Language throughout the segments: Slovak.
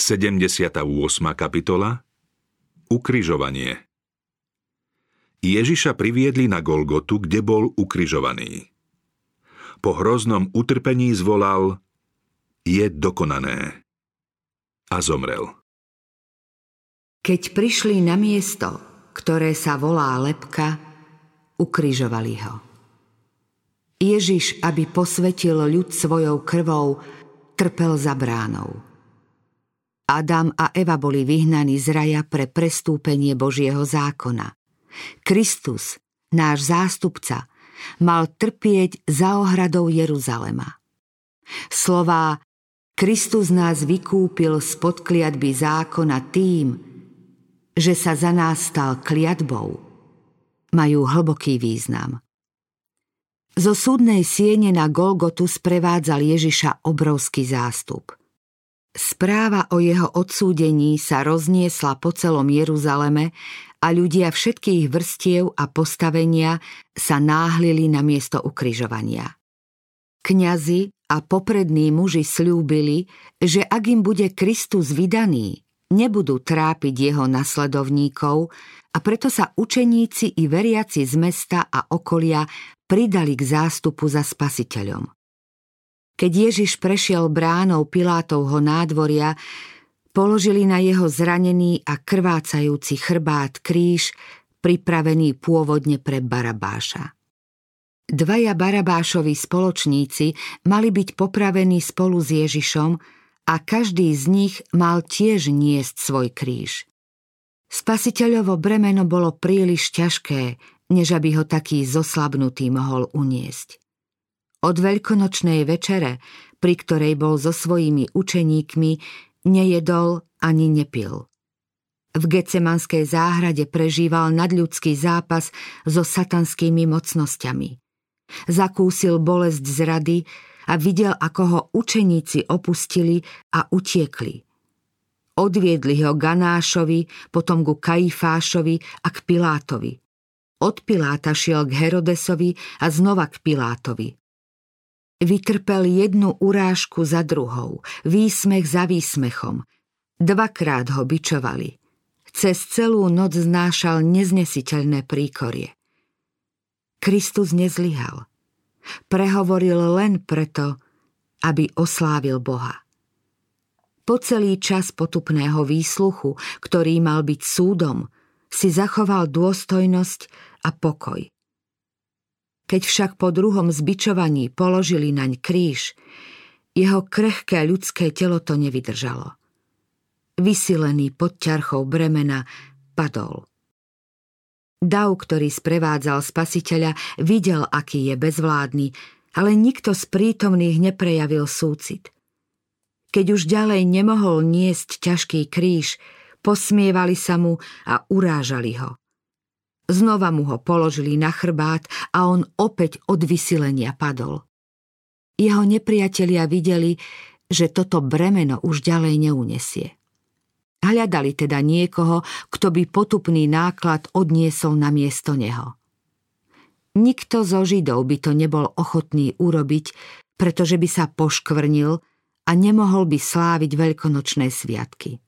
78. kapitola Ukrižovanie Ježiša priviedli na Golgotu, kde bol ukrižovaný. Po hroznom utrpení zvolal Je dokonané. A zomrel. Keď prišli na miesto, ktoré sa volá Lepka, ukrižovali ho. Ježiš, aby posvetil ľud svojou krvou, trpel za bránou. Adam a Eva boli vyhnaní z raja pre prestúpenie Božieho zákona. Kristus, náš zástupca, mal trpieť za ohradou Jeruzalema. Slová Kristus nás vykúpil spod kliatby zákona tým, že sa za nás stal kliatbou, majú hlboký význam. Zo súdnej siene na Golgotu sprevádzal Ježiša obrovský zástup – Správa o jeho odsúdení sa rozniesla po celom Jeruzaleme a ľudia všetkých vrstiev a postavenia sa náhlili na miesto ukryžovania. Kňazi a poprední muži slúbili, že ak im bude Kristus vydaný, nebudú trápiť jeho nasledovníkov a preto sa učeníci i veriaci z mesta a okolia pridali k zástupu za spasiteľom. Keď Ježiš prešiel bránou Pilátovho nádvoria, položili na jeho zranený a krvácajúci chrbát kríž, pripravený pôvodne pre Barabáša. Dvaja Barabášovi spoločníci mali byť popravení spolu s Ježišom a každý z nich mal tiež niesť svoj kríž. Spasiteľovo bremeno bolo príliš ťažké, než aby ho taký zoslabnutý mohol uniesť. Od veľkonočnej večere, pri ktorej bol so svojimi učeníkmi, nejedol ani nepil. V Gecemanskej záhrade prežíval nadľudský zápas so satanskými mocnosťami. Zakúsil bolesť zrady a videl, ako ho učeníci opustili a utiekli. Odviedli ho Ganášovi, potom ku Kaifášovi a k Pilátovi. Od Piláta šiel k Herodesovi a znova k Pilátovi. Vytrpel jednu urážku za druhou, výsmech za výsmechom. Dvakrát ho bičovali. Cez celú noc znášal neznesiteľné príkorie. Kristus nezlyhal. Prehovoril len preto, aby oslávil Boha. Po celý čas potupného výsluchu, ktorý mal byť súdom, si zachoval dôstojnosť a pokoj. Keď však po druhom zbičovaní položili naň kríž, jeho krehké ľudské telo to nevydržalo. Vysilený pod ťarchou bremena padol. Dav, ktorý sprevádzal spasiteľa, videl, aký je bezvládny, ale nikto z prítomných neprejavil súcit. Keď už ďalej nemohol niesť ťažký kríž, posmievali sa mu a urážali ho. Znova mu ho položili na chrbát a on opäť od vysilenia padol. Jeho nepriatelia videli, že toto bremeno už ďalej neunesie. Hľadali teda niekoho, kto by potupný náklad odniesol na miesto neho. Nikto zo Židov by to nebol ochotný urobiť, pretože by sa poškvrnil a nemohol by sláviť veľkonočné sviatky.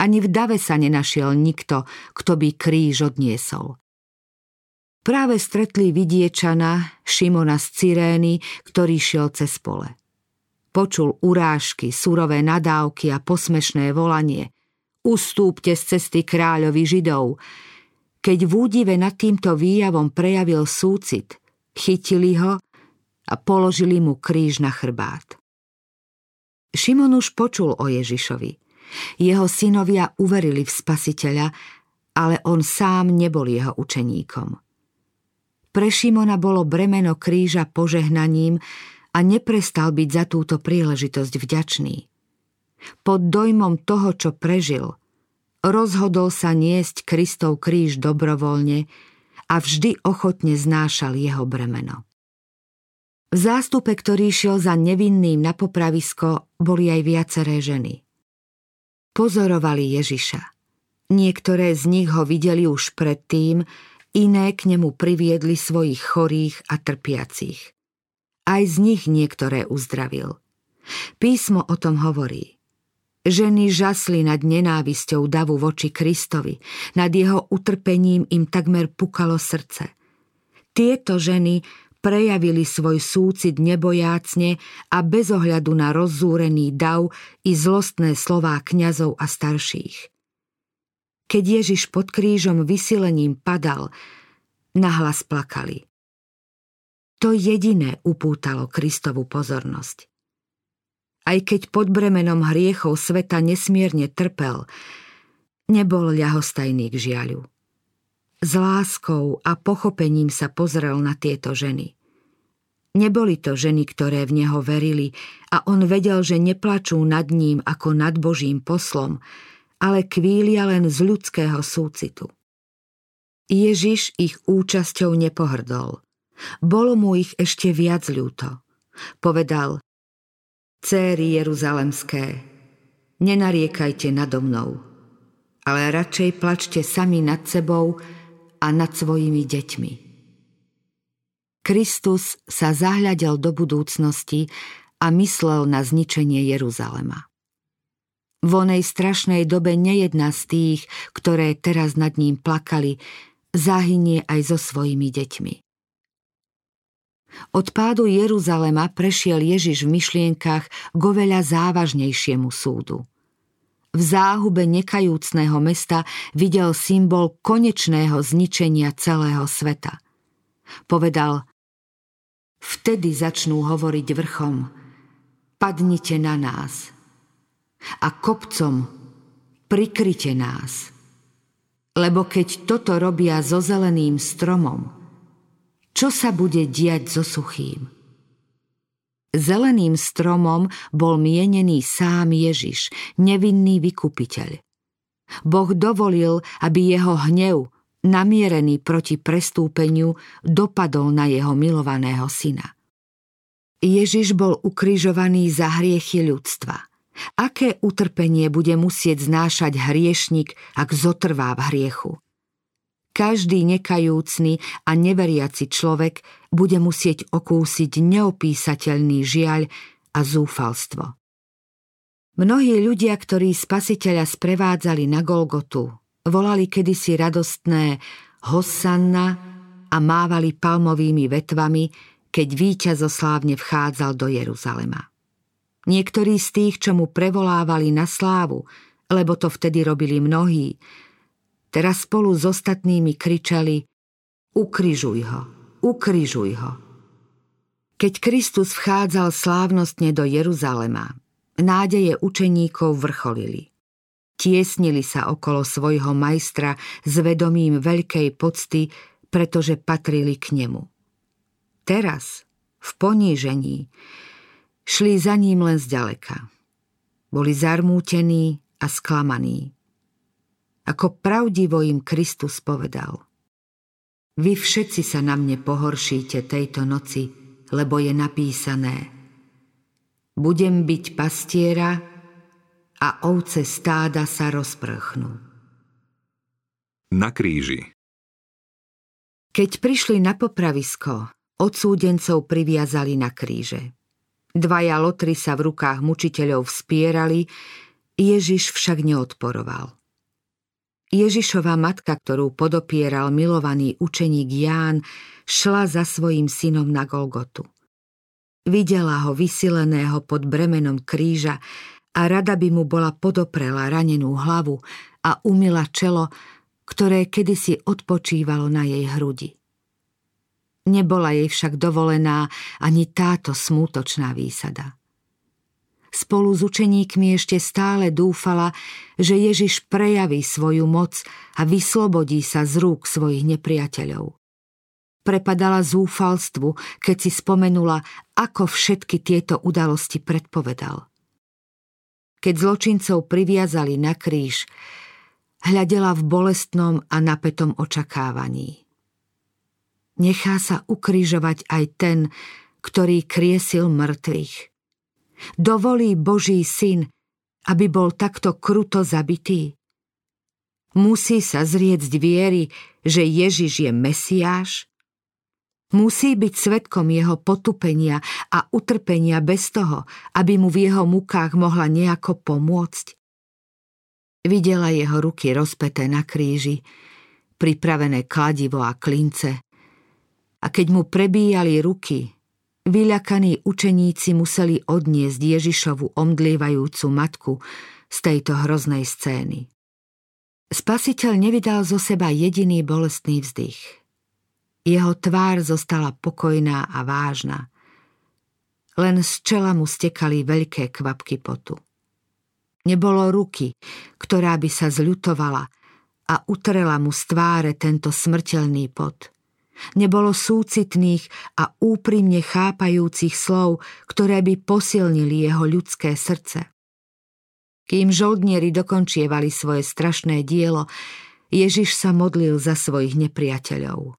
Ani v dave sa nenašiel nikto, kto by kríž odniesol. Práve stretli vidiečana Šimona z Cyrény, ktorý šiel cez pole. Počul urážky, surové nadávky a posmešné volanie. Ustúpte z cesty kráľovi Židov. Keď v údive nad týmto výjavom prejavil súcit, chytili ho a položili mu kríž na chrbát. Šimon už počul o Ježišovi – jeho synovia uverili v spasiteľa, ale on sám nebol jeho učeníkom. Pre Šimona bolo bremeno kríža požehnaním a neprestal byť za túto príležitosť vďačný. Pod dojmom toho, čo prežil, rozhodol sa niesť Kristov kríž dobrovoľne a vždy ochotne znášal jeho bremeno. V zástupe, ktorý šiel za nevinným na popravisko, boli aj viaceré ženy – Pozorovali Ježiša. Niektoré z nich ho videli už predtým, iné k nemu priviedli svojich chorých a trpiacich. Aj z nich niektoré uzdravil. Písmo o tom hovorí. Ženy žasli nad nenávisťou davu voči Kristovi, nad jeho utrpením im takmer pukalo srdce. Tieto ženy prejavili svoj súcit nebojácne a bez ohľadu na rozzúrený dav i zlostné slová kňazov a starších. Keď Ježiš pod krížom vysilením padal, nahlas plakali. To jediné upútalo Kristovu pozornosť. Aj keď pod bremenom hriechov sveta nesmierne trpel, nebol ľahostajný k žiaľu. S láskou a pochopením sa pozrel na tieto ženy. Neboli to ženy, ktoré v neho verili a on vedel, že neplačú nad ním ako nad Božím poslom, ale kvília len z ľudského súcitu. Ježiš ich účasťou nepohrdol. Bolo mu ich ešte viac ľúto. Povedal, Céry Jeruzalemské, nenariekajte nado mnou, ale radšej plačte sami nad sebou a nad svojimi deťmi. Kristus sa zahľadel do budúcnosti a myslel na zničenie Jeruzalema. V onej strašnej dobe nejedna z tých, ktoré teraz nad ním plakali, zahynie aj so svojimi deťmi. Od pádu Jeruzalema prešiel Ježiš v myšlienkach k oveľa závažnejšiemu súdu. V záhube nekajúcného mesta videl symbol konečného zničenia celého sveta. Povedal, vtedy začnú hovoriť vrchom, padnite na nás a kopcom prikryte nás. Lebo keď toto robia so zeleným stromom – čo sa bude diať so suchým. Zeleným stromom bol mienený sám Ježiš, nevinný vykupiteľ. Boh dovolil, aby jeho hnev, namierený proti prestúpeniu, dopadol na jeho milovaného syna. Ježiš bol ukrižovaný za hriechy ľudstva. Aké utrpenie bude musieť znášať hriešnik, ak zotrvá v hriechu? Každý nekajúcný a neveriaci človek bude musieť okúsiť neopísateľný žiaľ a zúfalstvo. Mnohí ľudia, ktorí spasiteľa sprevádzali na Golgotu, volali kedysi radostné Hosanna a mávali palmovými vetvami, keď víťazoslávne vchádzal do Jeruzalema. Niektorí z tých, čo mu prevolávali na slávu, lebo to vtedy robili mnohí, Teraz spolu s ostatnými kričali Ukrižuj ho, ukrižuj ho. Keď Kristus vchádzal slávnostne do Jeruzalema, nádeje učeníkov vrcholili. Tiesnili sa okolo svojho majstra s vedomím veľkej pocty, pretože patrili k nemu. Teraz, v ponížení, šli za ním len zďaleka. Boli zarmútení a sklamaní ako pravdivo im Kristus povedal. Vy všetci sa na mne pohoršíte tejto noci, lebo je napísané. Budem byť pastiera a ovce stáda sa rozprchnú. Na kríži Keď prišli na popravisko, odsúdencov priviazali na kríže. Dvaja lotry sa v rukách mučiteľov vspierali, Ježiš však neodporoval. Ježišova matka, ktorú podopieral milovaný učeník Ján, šla za svojim synom na Golgotu. Videla ho vysileného pod bremenom kríža a rada by mu bola podoprela ranenú hlavu a umila čelo, ktoré kedysi odpočívalo na jej hrudi. Nebola jej však dovolená ani táto smútočná výsada. Spolu s učeníkmi ešte stále dúfala, že Ježiš prejaví svoju moc a vyslobodí sa z rúk svojich nepriateľov. Prepadala zúfalstvu, keď si spomenula, ako všetky tieto udalosti predpovedal. Keď zločincov priviazali na kríž, hľadela v bolestnom a napetom očakávaní. Nechá sa ukrižovať aj ten, ktorý kriesil mŕtvych dovolí Boží syn, aby bol takto kruto zabitý? Musí sa zrieť viery, že Ježiš je Mesiáš? Musí byť svetkom jeho potupenia a utrpenia bez toho, aby mu v jeho mukách mohla nejako pomôcť. Videla jeho ruky rozpeté na kríži, pripravené kladivo a klince. A keď mu prebíjali ruky, vyľakaní učeníci museli odniesť Ježišovu omdlievajúcu matku z tejto hroznej scény. Spasiteľ nevydal zo seba jediný bolestný vzdych – jeho tvár zostala pokojná a vážna. Len z čela mu stekali veľké kvapky potu. Nebolo ruky, ktorá by sa zľutovala a utrela mu z tváre tento smrteľný pot. Nebolo súcitných a úprimne chápajúcich slov, ktoré by posilnili jeho ľudské srdce. Kým žoldnieri dokončievali svoje strašné dielo, Ježiš sa modlil za svojich nepriateľov.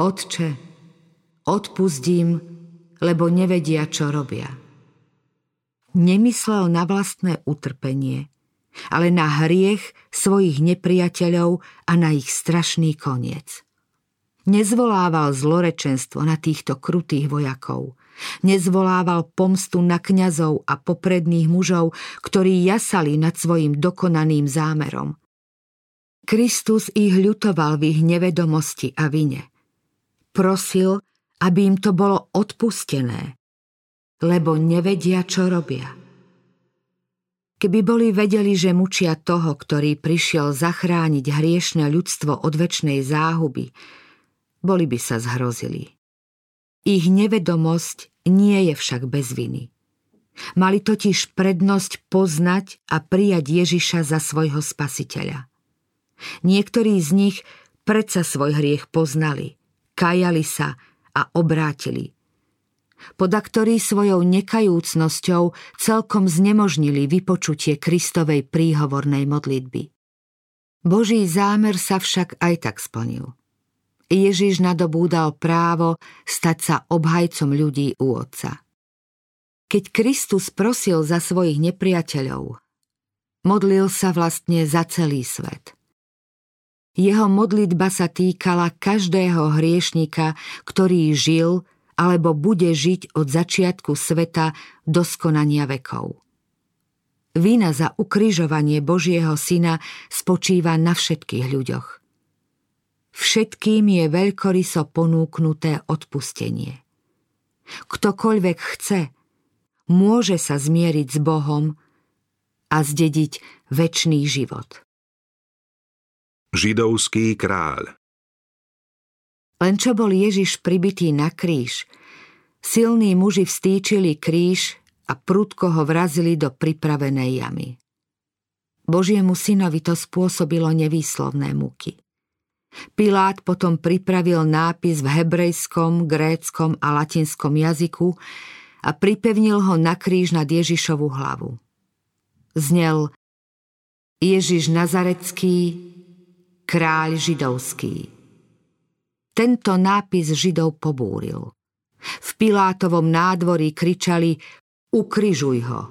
Otče, odpustím, lebo nevedia, čo robia. Nemyslel na vlastné utrpenie, ale na hriech svojich nepriateľov a na ich strašný koniec. Nezvolával zlorečenstvo na týchto krutých vojakov. Nezvolával pomstu na kňazov a popredných mužov, ktorí jasali nad svojim dokonaným zámerom. Kristus ich ľutoval v ich nevedomosti a vine prosil, aby im to bolo odpustené, lebo nevedia, čo robia. Keby boli vedeli, že mučia toho, ktorý prišiel zachrániť hriešne ľudstvo od väčšnej záhuby, boli by sa zhrozili. Ich nevedomosť nie je však bez viny. Mali totiž prednosť poznať a prijať Ježiša za svojho spasiteľa. Niektorí z nich predsa svoj hriech poznali – kajali sa a obrátili. Poda ktorí svojou nekajúcnosťou celkom znemožnili vypočutie Kristovej príhovornej modlitby. Boží zámer sa však aj tak splnil. Ježiš nadobúdal právo stať sa obhajcom ľudí u Otca. Keď Kristus prosil za svojich nepriateľov, modlil sa vlastne za celý svet – jeho modlitba sa týkala každého hriešnika, ktorý žil alebo bude žiť od začiatku sveta do skonania vekov. Vina za ukrižovanie Božieho syna spočíva na všetkých ľuďoch. Všetkým je veľkoryso ponúknuté odpustenie. Ktokoľvek chce, môže sa zmieriť s Bohom a zdediť väčší život židovský kráľ. Len čo bol Ježiš pribitý na kríž, silní muži vstýčili kríž a prudko ho vrazili do pripravenej jamy. Božiemu synovi to spôsobilo nevýslovné muky. Pilát potom pripravil nápis v hebrejskom, gréckom a latinskom jazyku a pripevnil ho na kríž nad Ježišovu hlavu. Znel Ježiš Nazarecký, kráľ židovský. Tento nápis židov pobúril. V Pilátovom nádvorí kričali Ukrižuj ho.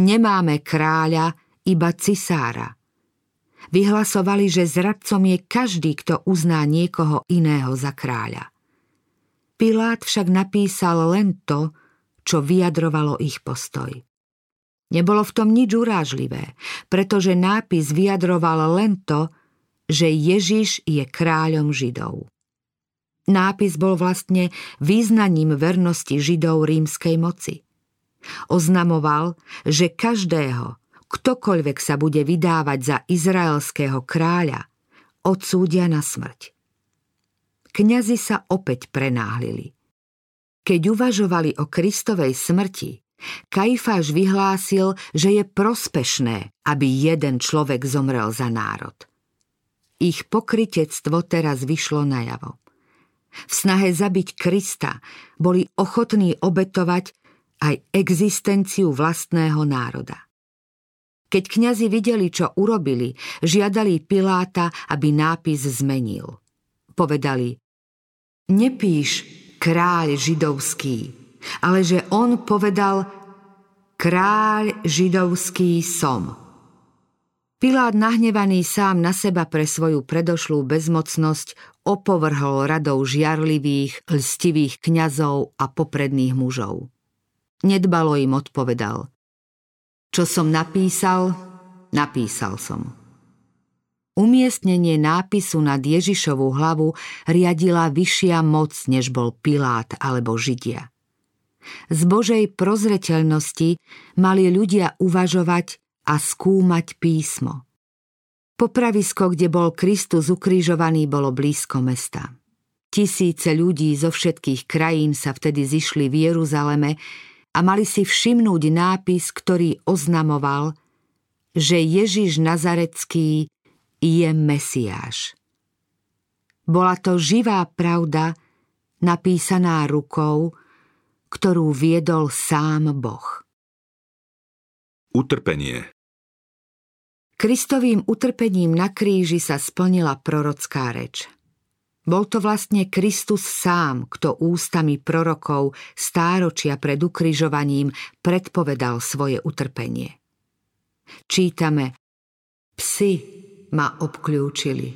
Nemáme kráľa, iba cisára. Vyhlasovali, že zradcom je každý, kto uzná niekoho iného za kráľa. Pilát však napísal len to, čo vyjadrovalo ich postoj. Nebolo v tom nič urážlivé, pretože nápis vyjadroval len to, že Ježiš je kráľom Židov. Nápis bol vlastne význaním vernosti Židov rímskej moci. Oznamoval, že každého, ktokoľvek sa bude vydávať za izraelského kráľa, odsúdia na smrť. Kňazi sa opäť prenáhlili. Keď uvažovali o Kristovej smrti, Kajfáš vyhlásil, že je prospešné, aby jeden človek zomrel za národ – ich pokritectvo teraz vyšlo najavo. V snahe zabiť Krista boli ochotní obetovať aj existenciu vlastného národa. Keď kňazi videli, čo urobili, žiadali Piláta, aby nápis zmenil. Povedali, nepíš kráľ židovský, ale že on povedal kráľ židovský som. Pilát nahnevaný sám na seba pre svoju predošlú bezmocnosť opovrhol radou žiarlivých, lstivých kňazov a popredných mužov. Nedbalo im odpovedal. Čo som napísal, napísal som. Umiestnenie nápisu nad Ježišovú hlavu riadila vyššia moc, než bol Pilát alebo Židia. Z Božej prozreteľnosti mali ľudia uvažovať a skúmať písmo. Popravisko, kde bol Kristus ukrižovaný, bolo blízko mesta. Tisíce ľudí zo všetkých krajín sa vtedy zišli v Jeruzaleme a mali si všimnúť nápis, ktorý oznamoval, že Ježiš Nazarecký je Mesiáš. Bola to živá pravda, napísaná rukou, ktorú viedol sám Boh. Utrpenie Kristovým utrpením na kríži sa splnila prorocká reč. Bol to vlastne Kristus sám, kto ústami prorokov stáročia pred ukrižovaním predpovedal svoje utrpenie. Čítame Psi ma obklúčili.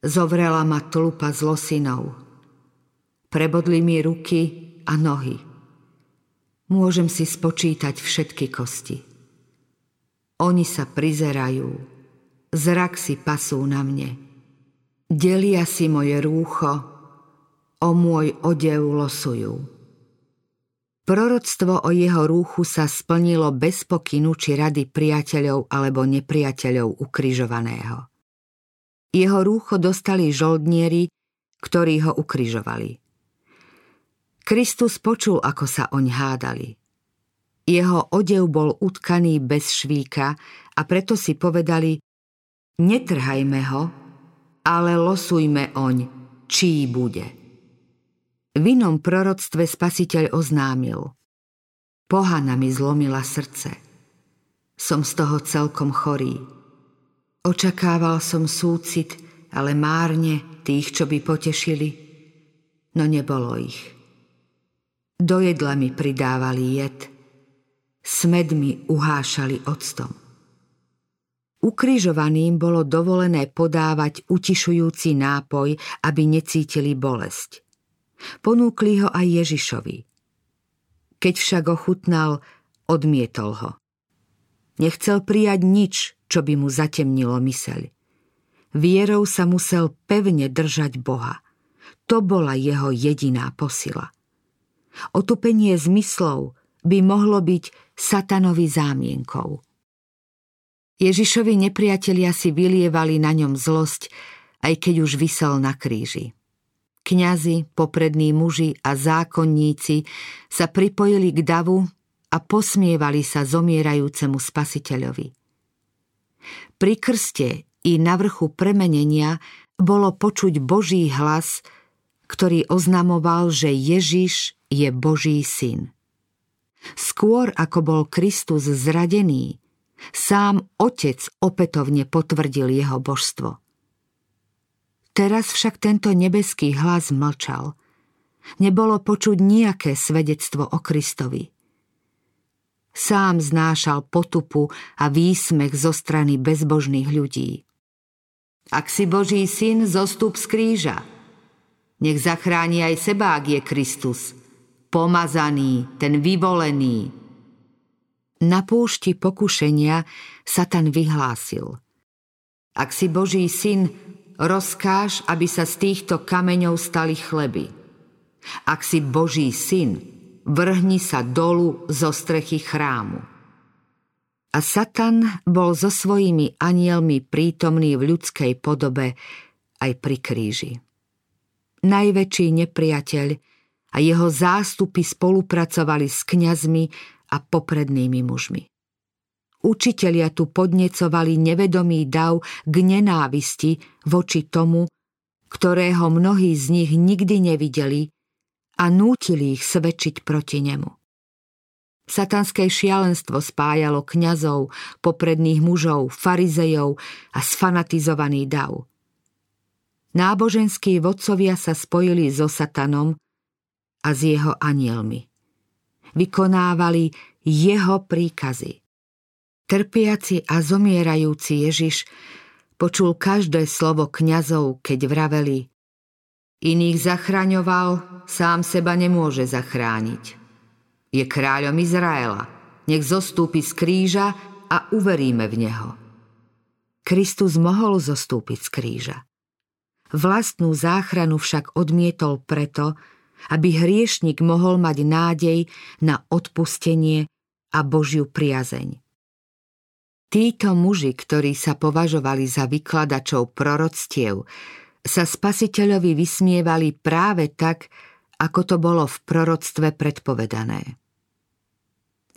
Zovrela ma tlupa zlosinov. Prebodli mi ruky a nohy. Môžem si spočítať všetky kosti. Oni sa prizerajú. Zrak si pasú na mne. Delia si moje rúcho, o môj odev losujú. Proroctvo o jeho rúchu sa splnilo bez pokynu či rady priateľov alebo nepriateľov ukrižovaného. Jeho rúcho dostali žoldnieri, ktorí ho ukrižovali. Kristus počul, ako sa oň hádali. Jeho odev bol utkaný bez švíka a preto si povedali Netrhajme ho, ale losujme oň, čí bude. V inom proroctve spasiteľ oznámil. Pohana mi zlomila srdce. Som z toho celkom chorý. Očakával som súcit, ale márne tých, čo by potešili, no nebolo ich. Do jedla mi pridávali jed, smed mi uhášali octom. Ukrižovaným bolo dovolené podávať utišujúci nápoj, aby necítili bolesť. Ponúkli ho aj Ježišovi. Keď však ochutnal, odmietol ho. Nechcel prijať nič, čo by mu zatemnilo myseľ. Vierou sa musel pevne držať Boha. To bola jeho jediná posila. Otupenie zmyslov by mohlo byť satanovi zámienkou. Ježišovi nepriatelia si vylievali na ňom zlosť, aj keď už vysel na kríži. Kňazi, poprední muži a zákonníci sa pripojili k davu a posmievali sa zomierajúcemu spasiteľovi. Pri krste i na vrchu premenenia bolo počuť Boží hlas, ktorý oznamoval, že Ježiš je Boží syn. Skôr ako bol Kristus zradený, sám Otec opätovne potvrdil jeho božstvo – Teraz však tento nebeský hlas mlčal. Nebolo počuť nejaké svedectvo o Kristovi. Sám znášal potupu a výsmech zo strany bezbožných ľudí. Ak si Boží syn, zostup z kríža. Nech zachráni aj seba, ak je Kristus. Pomazaný, ten vyvolený. Na púšti pokušenia Satan vyhlásil. Ak si Boží syn, rozkáž, aby sa z týchto kameňov stali chleby. Ak si Boží syn, vrhni sa dolu zo strechy chrámu. A Satan bol so svojimi anielmi prítomný v ľudskej podobe aj pri kríži. Najväčší nepriateľ a jeho zástupy spolupracovali s kňazmi a poprednými mužmi. Učitelia tu podnecovali nevedomý dav k nenávisti voči tomu, ktorého mnohí z nich nikdy nevideli a nútili ich svedčiť proti nemu. Satanské šialenstvo spájalo kňazov, popredných mužov, farizejov a sfanatizovaný dav. Náboženskí vodcovia sa spojili so satanom a s jeho anielmi. Vykonávali jeho príkazy. Trpiaci a zomierajúci Ježiš počul každé slovo kňazov, keď vraveli Iných zachraňoval, sám seba nemôže zachrániť. Je kráľom Izraela. Nech zostúpi z kríža a uveríme v Neho. Kristus mohol zostúpiť z kríža. Vlastnú záchranu však odmietol preto, aby hriešnik mohol mať nádej na odpustenie a Božiu priazeň. Títo muži, ktorí sa považovali za vykladačov proroctiev, sa spasiteľovi vysmievali práve tak, ako to bolo v proroctve predpovedané.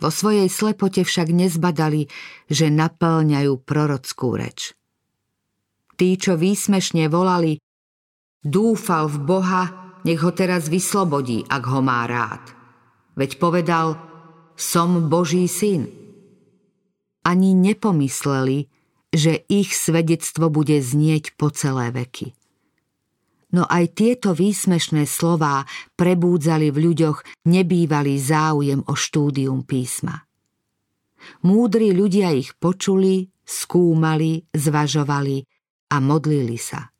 Vo svojej slepote však nezbadali, že naplňajú prorockú reč. Tí, čo výsmešne volali, dúfal v Boha, nech ho teraz vyslobodí, ak ho má rád. Veď povedal, som Boží syn. Ani nepomysleli, že ich svedectvo bude znieť po celé veky. No aj tieto výsmešné slová prebúdzali v ľuďoch nebývalý záujem o štúdium písma. Múdri ľudia ich počuli, skúmali, zvažovali a modlili sa.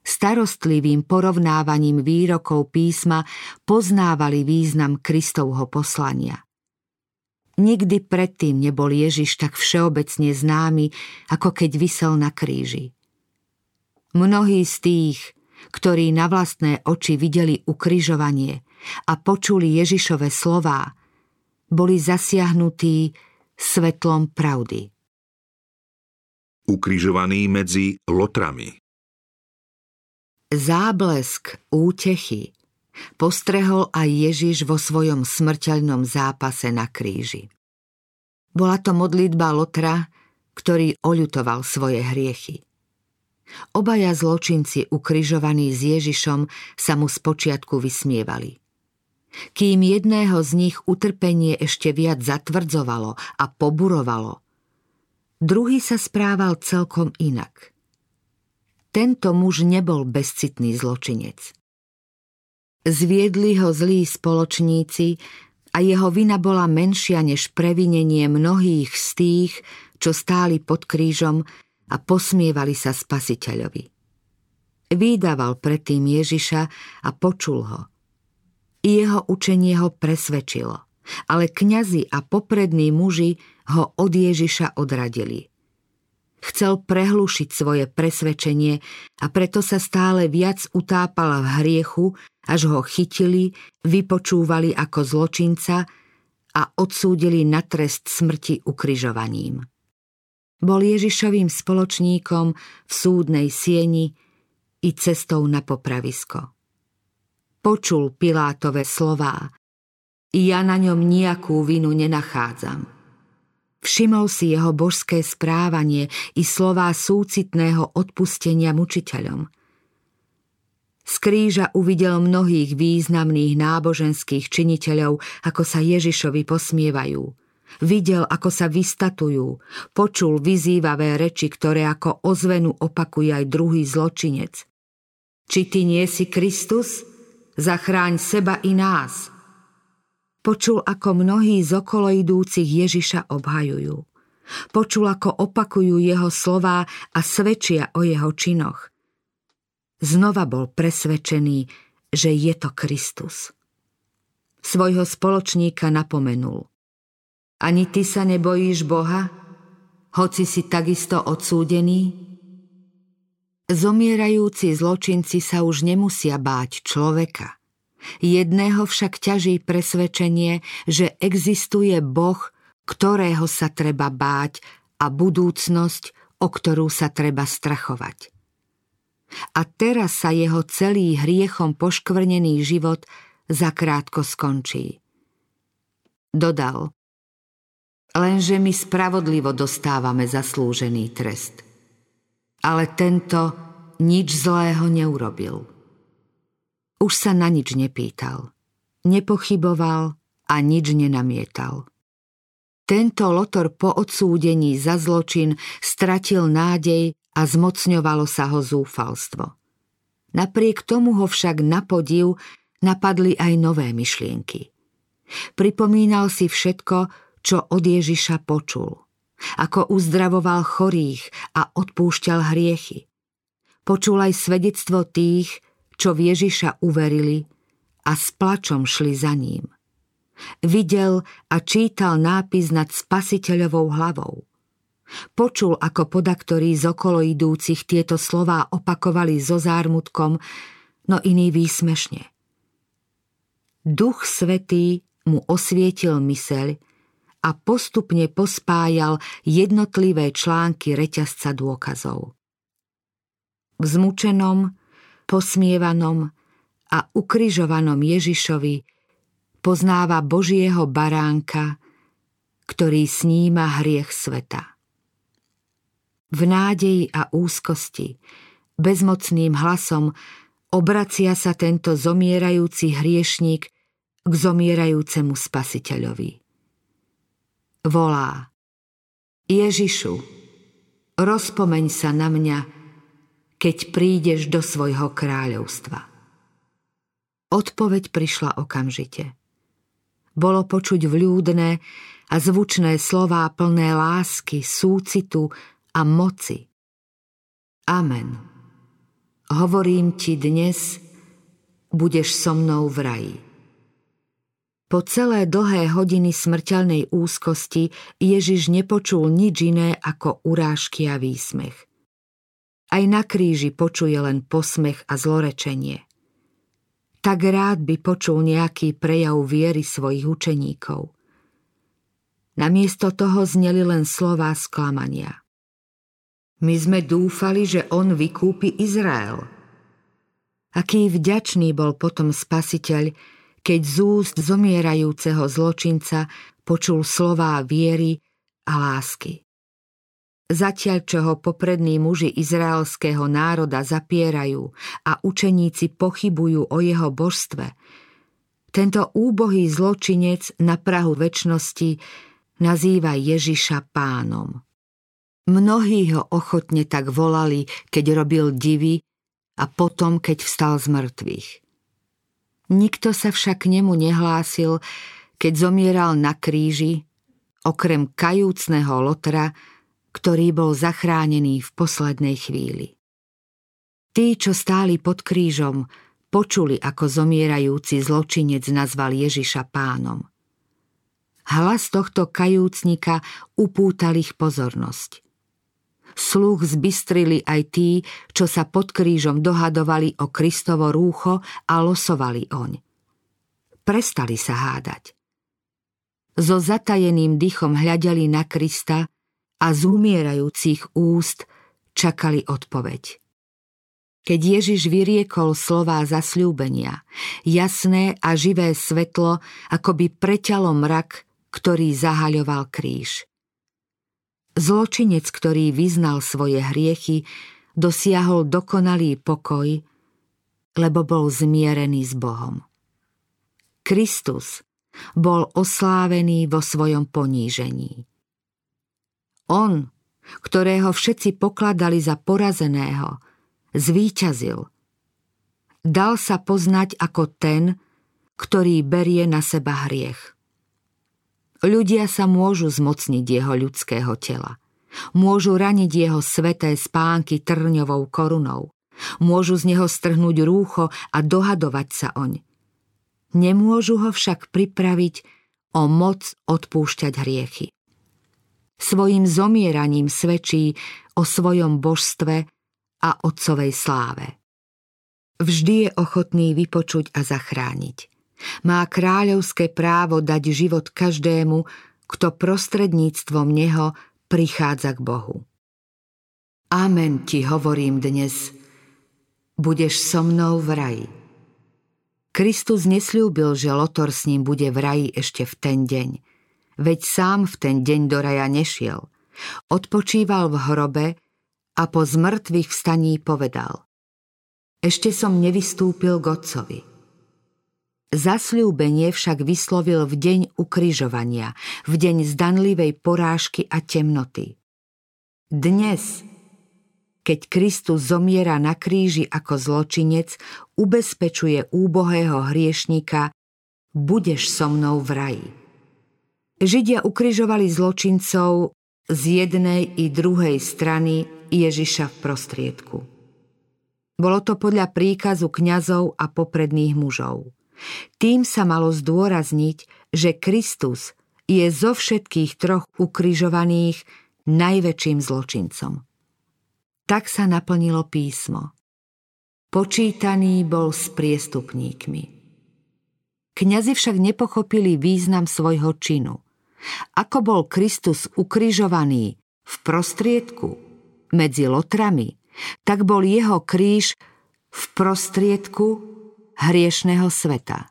Starostlivým porovnávaním výrokov písma poznávali význam Kristovho poslania. Nikdy predtým nebol Ježiš tak všeobecne známy, ako keď vysel na kríži. Mnohí z tých, ktorí na vlastné oči videli ukrižovanie a počuli Ježišove slová, boli zasiahnutí svetlom pravdy. Ukrižovaný medzi lotrami Záblesk útechy postrehol aj Ježiš vo svojom smrteľnom zápase na kríži. Bola to modlitba Lotra, ktorý oľutoval svoje hriechy. Obaja zločinci ukrižovaní s Ježišom sa mu spočiatku vysmievali. Kým jedného z nich utrpenie ešte viac zatvrdzovalo a poburovalo, druhý sa správal celkom inak – tento muž nebol bezcitný zločinec. Zviedli ho zlí spoločníci a jeho vina bola menšia než previnenie mnohých z tých, čo stáli pod krížom a posmievali sa spasiteľovi. Vydával predtým Ježiša a počul ho. Jeho učenie ho presvedčilo, ale kňazi a poprední muži ho od Ježiša odradili. Chcel prehlušiť svoje presvedčenie a preto sa stále viac utápala v hriechu, až ho chytili, vypočúvali ako zločinca a odsúdili na trest smrti ukryžovaním. Bol Ježišovým spoločníkom v súdnej sieni i cestou na popravisko. Počul Pilátove slová. Ja na ňom nejakú vinu nenachádzam – Všimol si jeho božské správanie i slová súcitného odpustenia mučiteľom. Z kríža uvidel mnohých významných náboženských činiteľov, ako sa Ježišovi posmievajú. Videl, ako sa vystatujú, počul vyzývavé reči, ktoré ako ozvenu opakuje aj druhý zločinec. Či ty nie si Kristus? Zachráň seba i nás – Počul, ako mnohí z okolo idúcich Ježiša obhajujú. Počul, ako opakujú jeho slová a svedčia o jeho činoch. Znova bol presvedčený, že je to Kristus. Svojho spoločníka napomenul. Ani ty sa nebojíš Boha, hoci si takisto odsúdený? Zomierajúci zločinci sa už nemusia báť človeka – Jedného však ťaží presvedčenie, že existuje Boh, ktorého sa treba báť a budúcnosť, o ktorú sa treba strachovať. A teraz sa jeho celý hriechom poškvrnený život zakrátko skončí. Dodal, lenže my spravodlivo dostávame zaslúžený trest. Ale tento nič zlého neurobil. Už sa na nič nepýtal. Nepochyboval a nič nenamietal. Tento Lotor po odsúdení za zločin stratil nádej a zmocňovalo sa ho zúfalstvo. Napriek tomu ho však na podiv napadli aj nové myšlienky. Pripomínal si všetko, čo od Ježiša počul. Ako uzdravoval chorých a odpúšťal hriechy. Počul aj svedectvo tých, čo v Ježiša uverili a s plačom šli za ním. Videl a čítal nápis nad spasiteľovou hlavou. Počul, ako podaktorí z okolo idúcich tieto slová opakovali so zármutkom, no iný výsmešne. Duch Svetý mu osvietil myseľ a postupne pospájal jednotlivé články reťazca dôkazov. V zmučenom, posmievanom a ukrižovanom Ježišovi poznáva Božieho baránka, ktorý sníma hriech sveta. V nádeji a úzkosti, bezmocným hlasom obracia sa tento zomierajúci hriešník k zomierajúcemu spasiteľovi. Volá Ježišu, rozpomeň sa na mňa, keď prídeš do svojho kráľovstva. Odpoveď prišla okamžite. Bolo počuť vľúdne a zvučné slová plné lásky, súcitu a moci. Amen. Hovorím ti dnes, budeš so mnou v raji. Po celé dlhé hodiny smrteľnej úzkosti Ježiš nepočul nič iné ako urážky a výsmech. Aj na kríži počuje len posmech a zlorečenie. Tak rád by počul nejaký prejav viery svojich učeníkov. Namiesto toho zneli len slová sklamania. My sme dúfali, že on vykúpi Izrael. Aký vďačný bol potom spasiteľ, keď z úst zomierajúceho zločinca počul slová viery a lásky. Zatiaľ, čo ho poprední muži izraelského národa zapierajú a učeníci pochybujú o jeho božstve, tento úbohý zločinec na Prahu väčšnosti nazýva Ježiša pánom. Mnohí ho ochotne tak volali, keď robil divy a potom, keď vstal z mŕtvych. Nikto sa však k nemu nehlásil, keď zomieral na kríži, okrem kajúcného lotra, ktorý bol zachránený v poslednej chvíli. Tí, čo stáli pod krížom, počuli, ako zomierajúci zločinec nazval Ježiša pánom. Hlas tohto kajúcnika upútal ich pozornosť. Sluch zbystrili aj tí, čo sa pod krížom dohadovali o Kristovo rúcho a losovali oň. Prestali sa hádať. So zatajeným dychom hľadeli na Krista a z umierajúcich úst čakali odpoveď. Keď Ježiš vyriekol slová zasľúbenia, jasné a živé svetlo ako by preťalo mrak, ktorý zahaľoval kríž. Zločinec, ktorý vyznal svoje hriechy, dosiahol dokonalý pokoj, lebo bol zmierený s Bohom. Kristus bol oslávený vo svojom ponížení. On, ktorého všetci pokladali za porazeného, zvíťazil. Dal sa poznať ako ten, ktorý berie na seba hriech. Ľudia sa môžu zmocniť jeho ľudského tela. Môžu raniť jeho sveté spánky trňovou korunou. Môžu z neho strhnúť rúcho a dohadovať sa oň. Nemôžu ho však pripraviť o moc odpúšťať hriechy. Svojim zomieraním svedčí o svojom božstve a otcovej sláve. Vždy je ochotný vypočuť a zachrániť. Má kráľovské právo dať život každému, kto prostredníctvom neho prichádza k Bohu. Amen ti hovorím dnes, budeš so mnou v raji. Kristus nesľúbil, že Lotor s ním bude v raji ešte v ten deň, veď sám v ten deň do raja nešiel. Odpočíval v hrobe a po zmrtvých vstaní povedal Ešte som nevystúpil k Otcovi. Zasľúbenie však vyslovil v deň ukrižovania, v deň zdanlivej porážky a temnoty. Dnes, keď Kristus zomiera na kríži ako zločinec, ubezpečuje úbohého hriešnika budeš so mnou v raji. Židia ukrižovali zločincov z jednej i druhej strany Ježiša v prostriedku. Bolo to podľa príkazu kňazov a popredných mužov. Tým sa malo zdôrazniť, že Kristus je zo všetkých troch ukrižovaných najväčším zločincom. Tak sa naplnilo písmo. Počítaný bol s priestupníkmi. Kňazi však nepochopili význam svojho činu. Ako bol Kristus ukrižovaný v prostriedku medzi lotrami, tak bol jeho kríž v prostriedku hriešného sveta.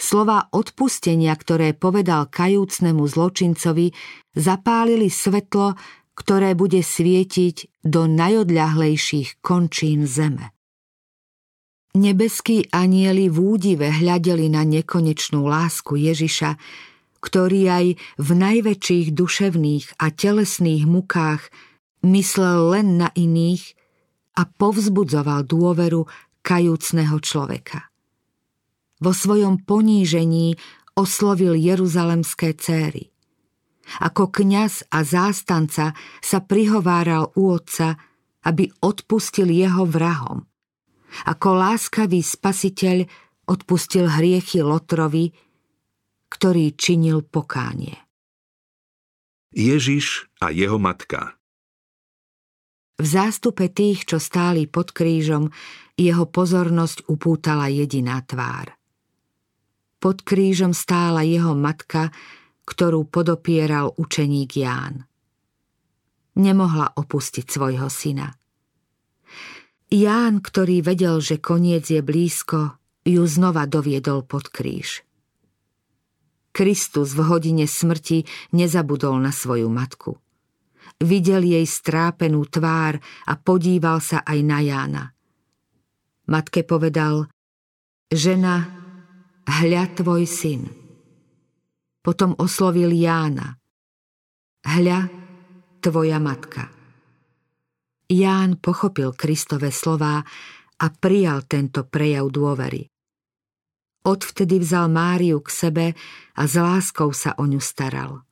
Slova odpustenia, ktoré povedal kajúcnemu zločincovi, zapálili svetlo, ktoré bude svietiť do najodľahlejších končín zeme. Nebeskí anieli v údive hľadeli na nekonečnú lásku Ježiša, ktorý aj v najväčších duševných a telesných mukách myslel len na iných a povzbudzoval dôveru kajúcného človeka. Vo svojom ponížení oslovil jeruzalemské céry. Ako kňaz a zástanca sa prihováral u otca, aby odpustil jeho vrahom. Ako láskavý spasiteľ odpustil hriechy Lotrovi, ktorý činil pokánie. Ježiš a jeho matka v zástupe tých, čo stáli pod krížom, jeho pozornosť upútala jediná tvár. Pod krížom stála jeho matka, ktorú podopieral učeník Ján. Nemohla opustiť svojho syna. Ján, ktorý vedel, že koniec je blízko, ju znova doviedol pod kríž. Kristus v hodine smrti nezabudol na svoju matku – Videl jej strápenú tvár a podíval sa aj na Jána. Matke povedal, žena, hľa tvoj syn. Potom oslovil Jána, hľa tvoja matka. Ján pochopil Kristove slová a prijal tento prejav dôvery. Odvtedy vzal Máriu k sebe a s láskou sa o ňu staral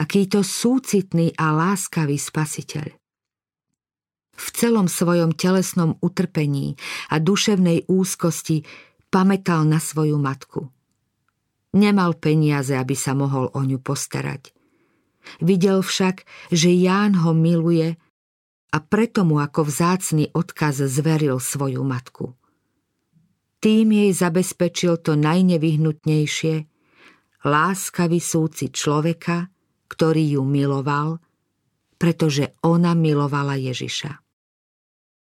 akýto súcitný a láskavý spasiteľ. V celom svojom telesnom utrpení a duševnej úzkosti pamätal na svoju matku. Nemal peniaze, aby sa mohol o ňu postarať. Videl však, že Ján ho miluje a preto mu ako vzácný odkaz zveril svoju matku. Tým jej zabezpečil to najnevyhnutnejšie, láskavý súcit človeka, ktorý ju miloval, pretože ona milovala Ježiša.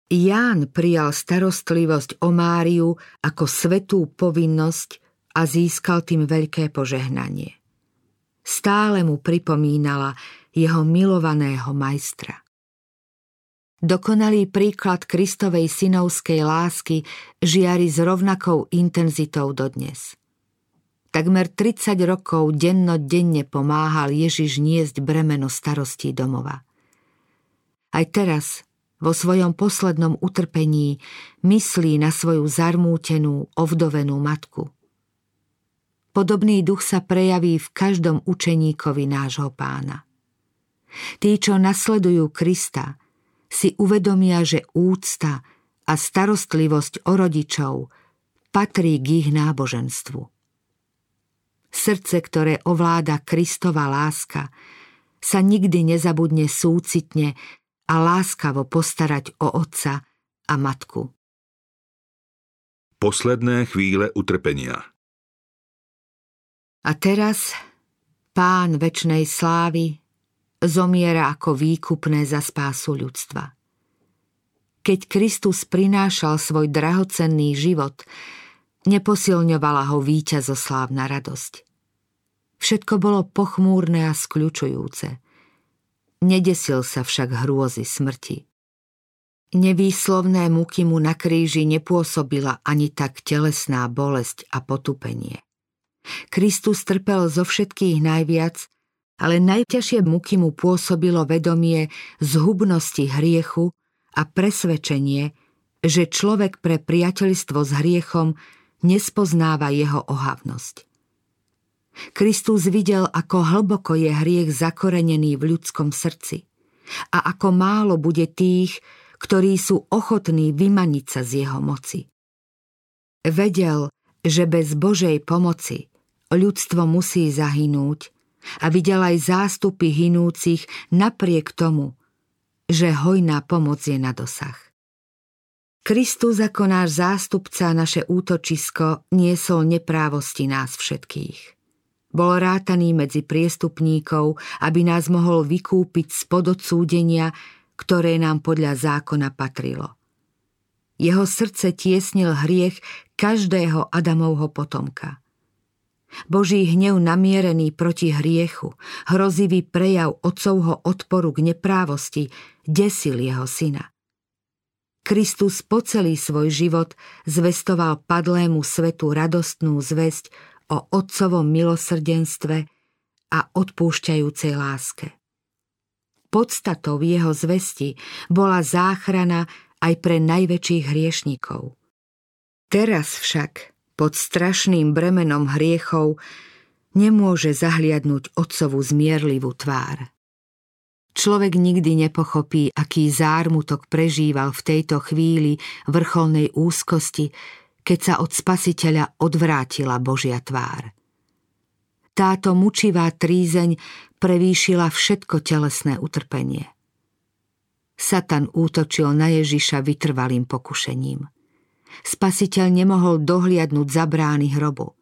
Ján prijal starostlivosť o Máriu ako svetú povinnosť a získal tým veľké požehnanie. Stále mu pripomínala jeho milovaného majstra. Dokonalý príklad Kristovej synovskej lásky žiari s rovnakou intenzitou dodnes. Takmer 30 rokov dennodenne pomáhal Ježiš niesť bremeno starostí domova. Aj teraz, vo svojom poslednom utrpení, myslí na svoju zarmútenú, ovdovenú matku. Podobný duch sa prejaví v každom učeníkovi nášho pána. Tí, čo nasledujú Krista, si uvedomia, že úcta a starostlivosť o rodičov patrí k ich náboženstvu. Srdce, ktoré ovláda Kristova láska, sa nikdy nezabudne súcitne a láskavo postarať o otca a matku. Posledné chvíle utrpenia A teraz pán väčšnej slávy zomiera ako výkupné za spásu ľudstva. Keď Kristus prinášal svoj drahocenný život, Neposilňovala ho víťazoslávna radosť. Všetko bolo pochmúrne a skľučujúce. Nedesil sa však hrôzy smrti. Nevýslovné muky mu na kríži nepôsobila ani tak telesná bolesť a potupenie. Kristus trpel zo všetkých najviac, ale najťažšie muky mu pôsobilo vedomie zhubnosti hriechu a presvedčenie, že človek pre priateľstvo s hriechom nespoznáva jeho ohavnosť. Kristus videl, ako hlboko je hriech zakorenený v ľudskom srdci a ako málo bude tých, ktorí sú ochotní vymaniť sa z jeho moci. Vedel, že bez Božej pomoci ľudstvo musí zahynúť a videl aj zástupy hinúcich napriek tomu, že hojná pomoc je na dosah. Kristus ako náš zástupca a naše útočisko niesol neprávosti nás všetkých. Bol rátaný medzi priestupníkov, aby nás mohol vykúpiť spod odsúdenia, ktoré nám podľa zákona patrilo. Jeho srdce tiesnil hriech každého Adamovho potomka. Boží hnev namierený proti hriechu, hrozivý prejav otcovho odporu k neprávosti, desil jeho syna. Kristus po celý svoj život zvestoval padlému svetu radostnú zväzť o otcovom milosrdenstve a odpúšťajúcej láske. Podstatou jeho zvesti bola záchrana aj pre najväčších hriešnikov. Teraz však, pod strašným bremenom hriechov, nemôže zahliadnúť otcovu zmierlivú tvár. Človek nikdy nepochopí, aký zármutok prežíval v tejto chvíli vrcholnej úzkosti, keď sa od spasiteľa odvrátila Božia tvár. Táto mučivá trízeň prevýšila všetko telesné utrpenie. Satan útočil na Ježiša vytrvalým pokušením. Spasiteľ nemohol dohliadnúť za brány hrobu.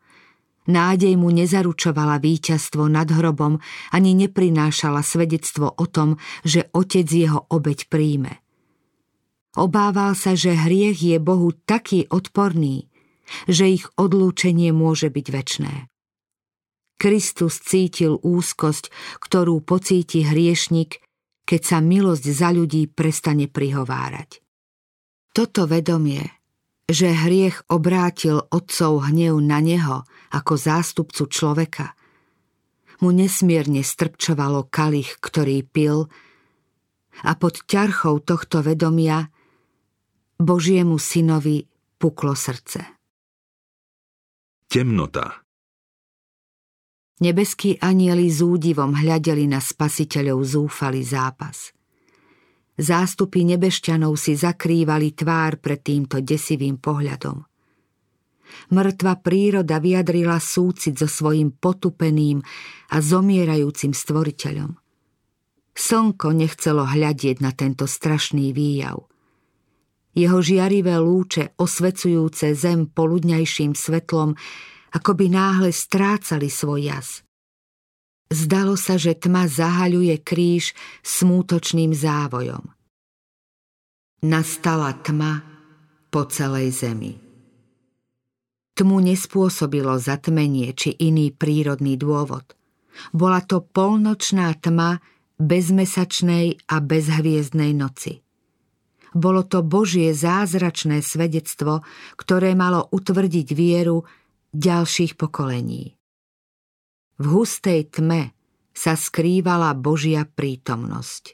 Nádej mu nezaručovala víťazstvo nad hrobom ani neprinášala svedectvo o tom, že otec jeho obeď príjme. Obával sa, že hriech je Bohu taký odporný, že ich odlúčenie môže byť väčné. Kristus cítil úzkosť, ktorú pocíti hriešnik, keď sa milosť za ľudí prestane prihovárať. Toto vedomie že hriech obrátil otcov hnev na neho ako zástupcu človeka. Mu nesmierne strpčovalo kalich, ktorý pil a pod ťarchou tohto vedomia Božiemu synovi puklo srdce. Temnota Nebeskí anieli s údivom hľadeli na spasiteľov zúfalý zápas. Zástupy nebešťanov si zakrývali tvár pred týmto desivým pohľadom. Mŕtva príroda vyjadrila súcit so svojim potupeným a zomierajúcim stvoriteľom. Slnko nechcelo hľadieť na tento strašný výjav. Jeho žiarivé lúče, osvecujúce zem poludňajším svetlom, ako by náhle strácali svoj jas. Zdalo sa, že tma zahaľuje kríž smútočným závojom. Nastala tma po celej zemi. Tmu nespôsobilo zatmenie či iný prírodný dôvod. Bola to polnočná tma bezmesačnej a bezhviezdnej noci. Bolo to Božie zázračné svedectvo, ktoré malo utvrdiť vieru ďalších pokolení. V hustej tme sa skrývala Božia prítomnosť.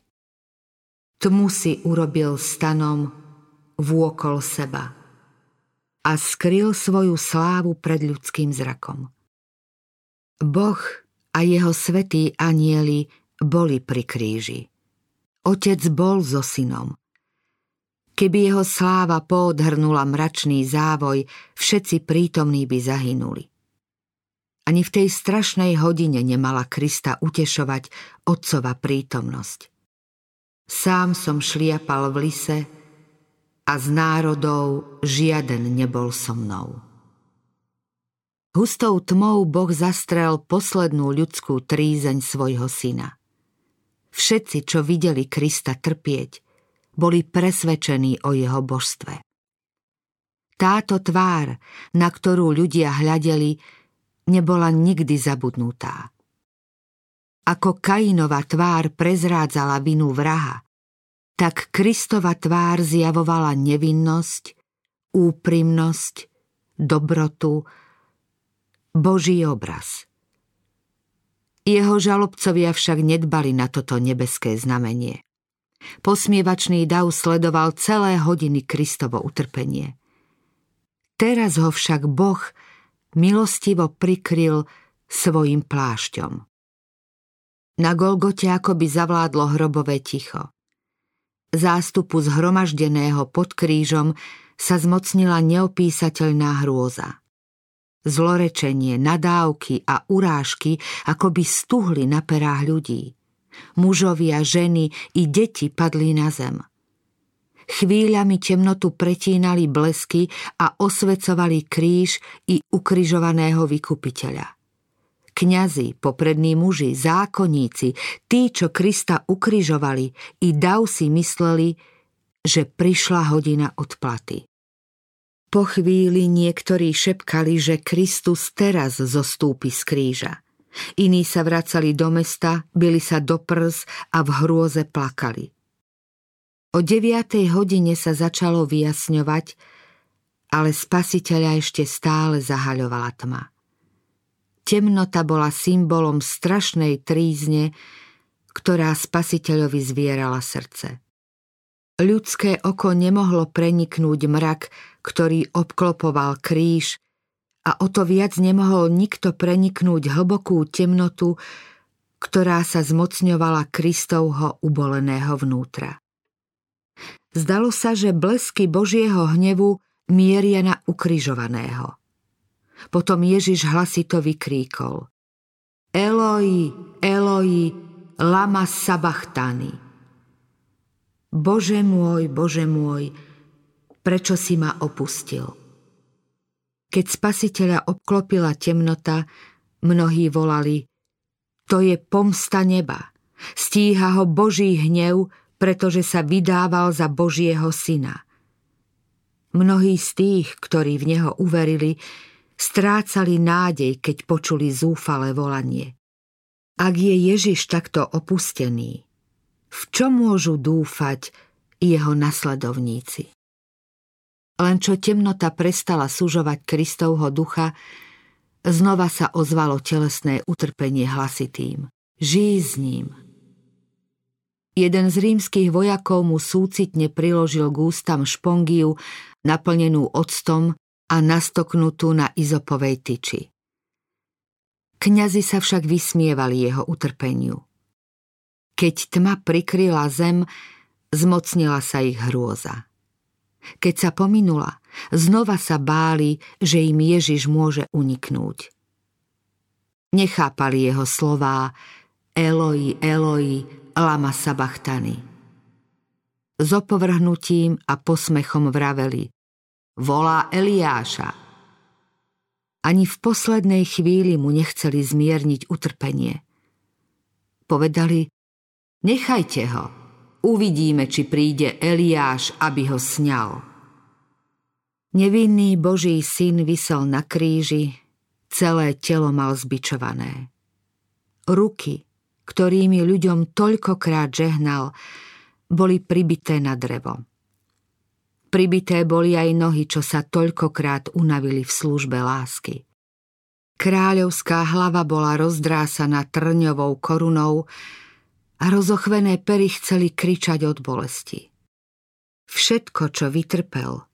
Tmu si urobil stanom vôkol seba a skryl svoju slávu pred ľudským zrakom. Boh a jeho svetí anieli boli pri kríži. Otec bol so synom. Keby jeho sláva poodhrnula mračný závoj, všetci prítomní by zahynuli. Ani v tej strašnej hodine nemala Krista utešovať otcova prítomnosť. Sám som šliapal v lise a z národov žiaden nebol so mnou. Hustou tmou Boh zastrel poslednú ľudskú trízeň svojho syna. Všetci, čo videli Krista trpieť, boli presvedčení o jeho božstve. Táto tvár, na ktorú ľudia hľadeli, nebola nikdy zabudnutá. Ako Kainova tvár prezrádzala vinu vraha, tak Kristova tvár zjavovala nevinnosť, úprimnosť, dobrotu, Boží obraz. Jeho žalobcovia však nedbali na toto nebeské znamenie. Posmievačný dav sledoval celé hodiny Kristovo utrpenie. Teraz ho však Boh milostivo prikryl svojim plášťom. Na Golgote akoby zavládlo hrobové ticho. zástupu zhromaždeného pod krížom sa zmocnila neopísateľná hrôza. Zlorečenie, nadávky a urážky akoby stuhli na perách ľudí. Mužovia, ženy i deti padli na zem. Chvíľami temnotu pretínali blesky a osvecovali kríž i ukrižovaného vykupiteľa. Kňazi, poprední muži, zákonníci, tí, čo Krista ukrižovali, i dav si mysleli, že prišla hodina odplaty. Po chvíli niektorí šepkali, že Kristus teraz zostúpi z kríža. Iní sa vracali do mesta, byli sa do prs a v hrôze plakali. O deviatej hodine sa začalo vyjasňovať, ale spasiteľa ešte stále zahaľovala tma. Temnota bola symbolom strašnej trízne, ktorá spasiteľovi zvierala srdce. Ľudské oko nemohlo preniknúť mrak, ktorý obklopoval kríž a o to viac nemohol nikto preniknúť hlbokú temnotu, ktorá sa zmocňovala Kristovho uboleného vnútra. Zdalo sa, že blesky Božieho hnevu mieria na ukrižovaného. Potom Ježiš hlasito vykríkol. Eloi, Eloi, lama sabachtani. Bože môj, Bože môj, prečo si ma opustil? Keď spasiteľa obklopila temnota, mnohí volali, to je pomsta neba, stíha ho Boží hnev, pretože sa vydával za Božieho syna. Mnohí z tých, ktorí v Neho uverili, strácali nádej, keď počuli zúfale volanie. Ak je Ježiš takto opustený, v čo môžu dúfať jeho nasledovníci? Len čo temnota prestala sužovať Kristovho ducha, znova sa ozvalo telesné utrpenie hlasitým. Žij s ním. Jeden z rímskych vojakov mu súcitne priložil k ústam špongiu, naplnenú octom a nastoknutú na izopovej tyči. Kňazi sa však vysmievali jeho utrpeniu. Keď tma prikryla zem, zmocnila sa ich hrôza. Keď sa pominula, znova sa báli, že im Ježiš môže uniknúť. Nechápali jeho slová Eloi, Eloi, lama sabachtany. S opovrhnutím a posmechom vraveli Volá Eliáša. Ani v poslednej chvíli mu nechceli zmierniť utrpenie. Povedali Nechajte ho, uvidíme, či príde Eliáš, aby ho sňal. Nevinný Boží syn vysel na kríži, celé telo mal zbičované. Ruky, ktorými ľuďom toľkokrát žehnal, boli pribité na drevo. Pribité boli aj nohy, čo sa toľkokrát unavili v službe lásky. Kráľovská hlava bola rozdrásaná trňovou korunou a rozochvené pery chceli kričať od bolesti. Všetko, čo vytrpel,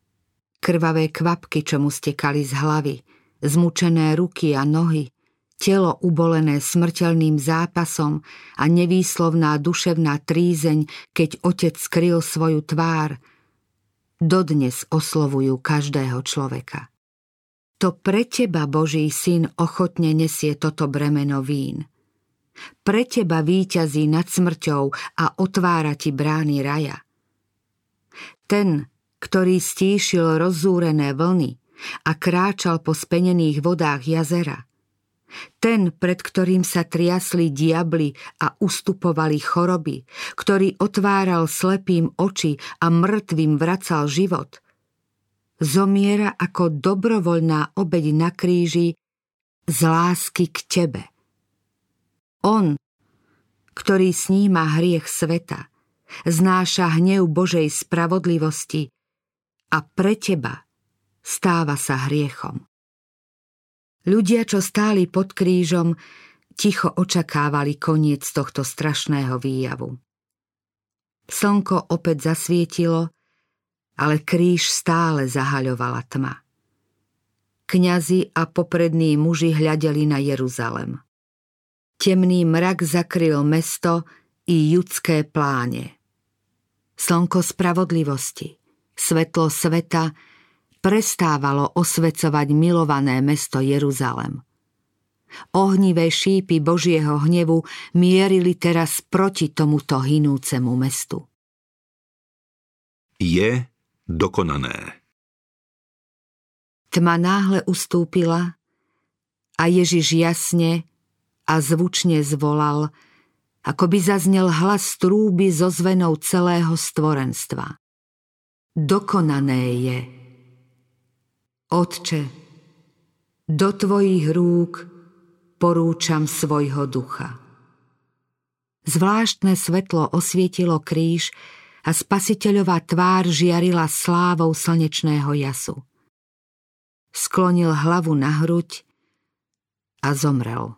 krvavé kvapky, čo mu stekali z hlavy, zmučené ruky a nohy, telo ubolené smrteľným zápasom a nevýslovná duševná trízeň, keď otec skryl svoju tvár, dodnes oslovujú každého človeka. To pre teba, Boží syn, ochotne nesie toto bremeno vín. Pre teba víťazí nad smrťou a otvára ti brány raja. Ten, ktorý stíšil rozzúrené vlny a kráčal po spenených vodách jazera, ten, pred ktorým sa triasli diabli a ustupovali choroby, ktorý otváral slepým oči a mŕtvým vracal život, zomiera ako dobrovoľná obeď na kríži z lásky k tebe. On, ktorý sníma hriech sveta, znáša hnev Božej spravodlivosti a pre teba stáva sa hriechom. Ľudia, čo stáli pod krížom, ticho očakávali koniec tohto strašného výjavu. Slnko opäť zasvietilo, ale kríž stále zahaľovala tma. Kňazi a poprední muži hľadeli na Jeruzalem. Temný mrak zakryl mesto i judské pláne. Slnko spravodlivosti, svetlo sveta, prestávalo osvecovať milované mesto Jeruzalem. Ohnivé šípy Božieho hnevu mierili teraz proti tomuto hinúcemu mestu. Je dokonané. Tma náhle ustúpila a Ježiš jasne a zvučne zvolal, ako by zaznel hlas trúby so zvenou celého stvorenstva. Dokonané je. Otče, do tvojich rúk porúčam svojho ducha. Zvláštne svetlo osvietilo kríž a spasiteľová tvár žiarila slávou slnečného jasu. Sklonil hlavu na hruď a zomrel.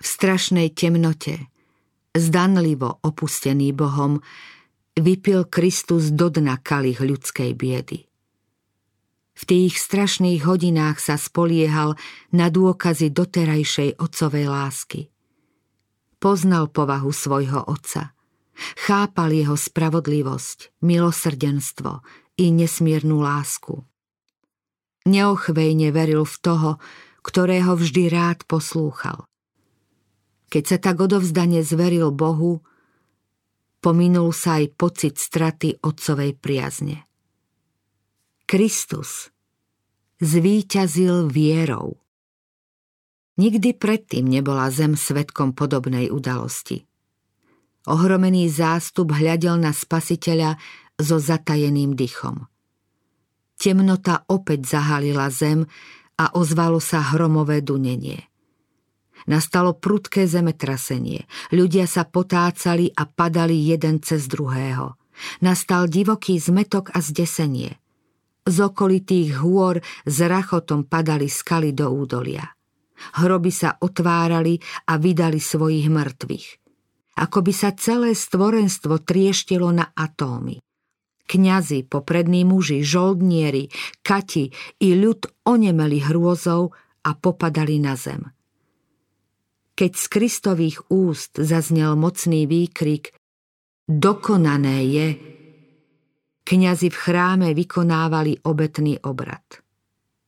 V strašnej temnote, zdanlivo opustený Bohom, vypil Kristus do dna kalich ľudskej biedy. V tých strašných hodinách sa spoliehal na dôkazy doterajšej otcovej lásky. Poznal povahu svojho otca. Chápal jeho spravodlivosť, milosrdenstvo i nesmiernu lásku. Neochvejne veril v toho, ktorého vždy rád poslúchal. Keď sa tak odovzdane zveril Bohu, pominul sa aj pocit straty otcovej priazne. Kristus zvíťazil vierou. Nikdy predtým nebola zem svetkom podobnej udalosti. Ohromený zástup hľadel na spasiteľa so zatajeným dychom. Temnota opäť zahalila zem a ozvalo sa hromové dunenie. Nastalo prudké zemetrasenie. Ľudia sa potácali a padali jeden cez druhého. Nastal divoký zmetok a zdesenie. Z okolitých hôr s rachotom padali skaly do údolia. Hroby sa otvárali a vydali svojich mŕtvych. Ako by sa celé stvorenstvo trieštilo na atómy. Kňazi, poprední muži, žoldnieri, kati i ľud onemeli hrôzou a popadali na zem. Keď z Kristových úst zaznel mocný výkrik Dokonané je, Kňazi v chráme vykonávali obetný obrad.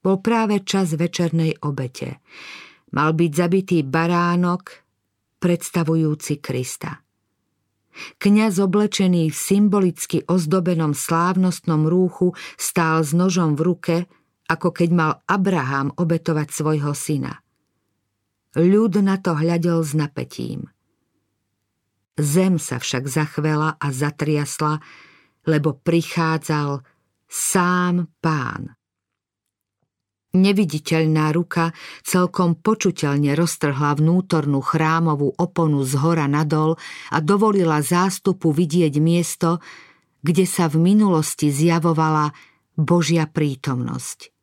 Bol práve čas večernej obete. Mal byť zabitý baránok, predstavujúci Krista. Kňaz oblečený v symbolicky ozdobenom slávnostnom rúchu stál s nožom v ruke, ako keď mal Abraham obetovať svojho syna. Ľud na to hľadel s napätím. Zem sa však zachvela a zatriasla, lebo prichádzal sám pán. Neviditeľná ruka celkom počuteľne roztrhla vnútornú chrámovú oponu z hora nadol a dovolila zástupu vidieť miesto, kde sa v minulosti zjavovala Božia prítomnosť.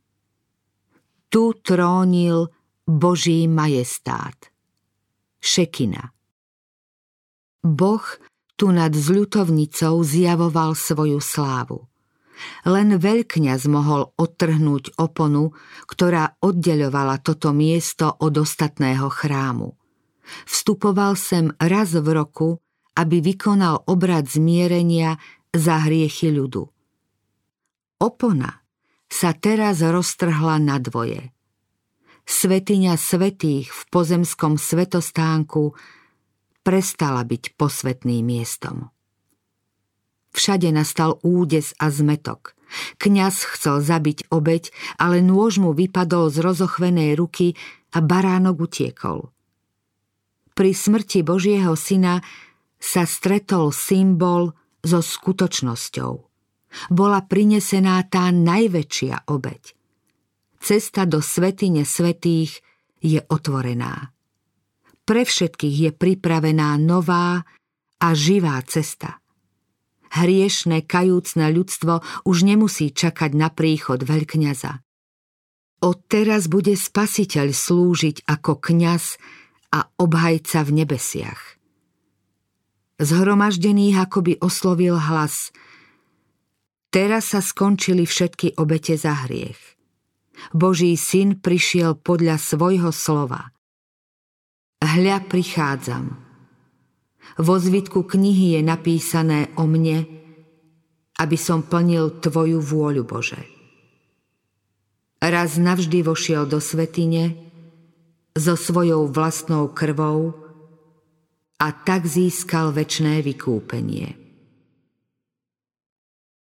Tu trónil Boží majestát. Šekina. Boh tu nad zľutovnicou zjavoval svoju slávu. Len veľkňaz mohol odtrhnúť oponu, ktorá oddeľovala toto miesto od ostatného chrámu. Vstupoval sem raz v roku, aby vykonal obrad zmierenia za hriechy ľudu. Opona sa teraz roztrhla na dvoje. Svetiňa svetých v pozemskom svetostánku prestala byť posvetným miestom. Všade nastal údes a zmetok. Kňaz chcel zabiť obeď, ale nôž mu vypadol z rozochvenej ruky a baránok utiekol. Pri smrti Božieho syna sa stretol symbol so skutočnosťou. Bola prinesená tá najväčšia obeď. Cesta do svetine svetých je otvorená pre všetkých je pripravená nová a živá cesta. Hriešne, kajúcne ľudstvo už nemusí čakať na príchod veľkňaza. Od teraz bude spasiteľ slúžiť ako kňaz a obhajca v nebesiach. Zhromaždených akoby oslovil hlas Teraz sa skončili všetky obete za hriech. Boží syn prišiel podľa svojho slova – Hľa prichádzam. Vo zvitku knihy je napísané o mne, aby som plnil Tvoju vôľu, Bože. Raz navždy vošiel do svetine so svojou vlastnou krvou a tak získal väčné vykúpenie.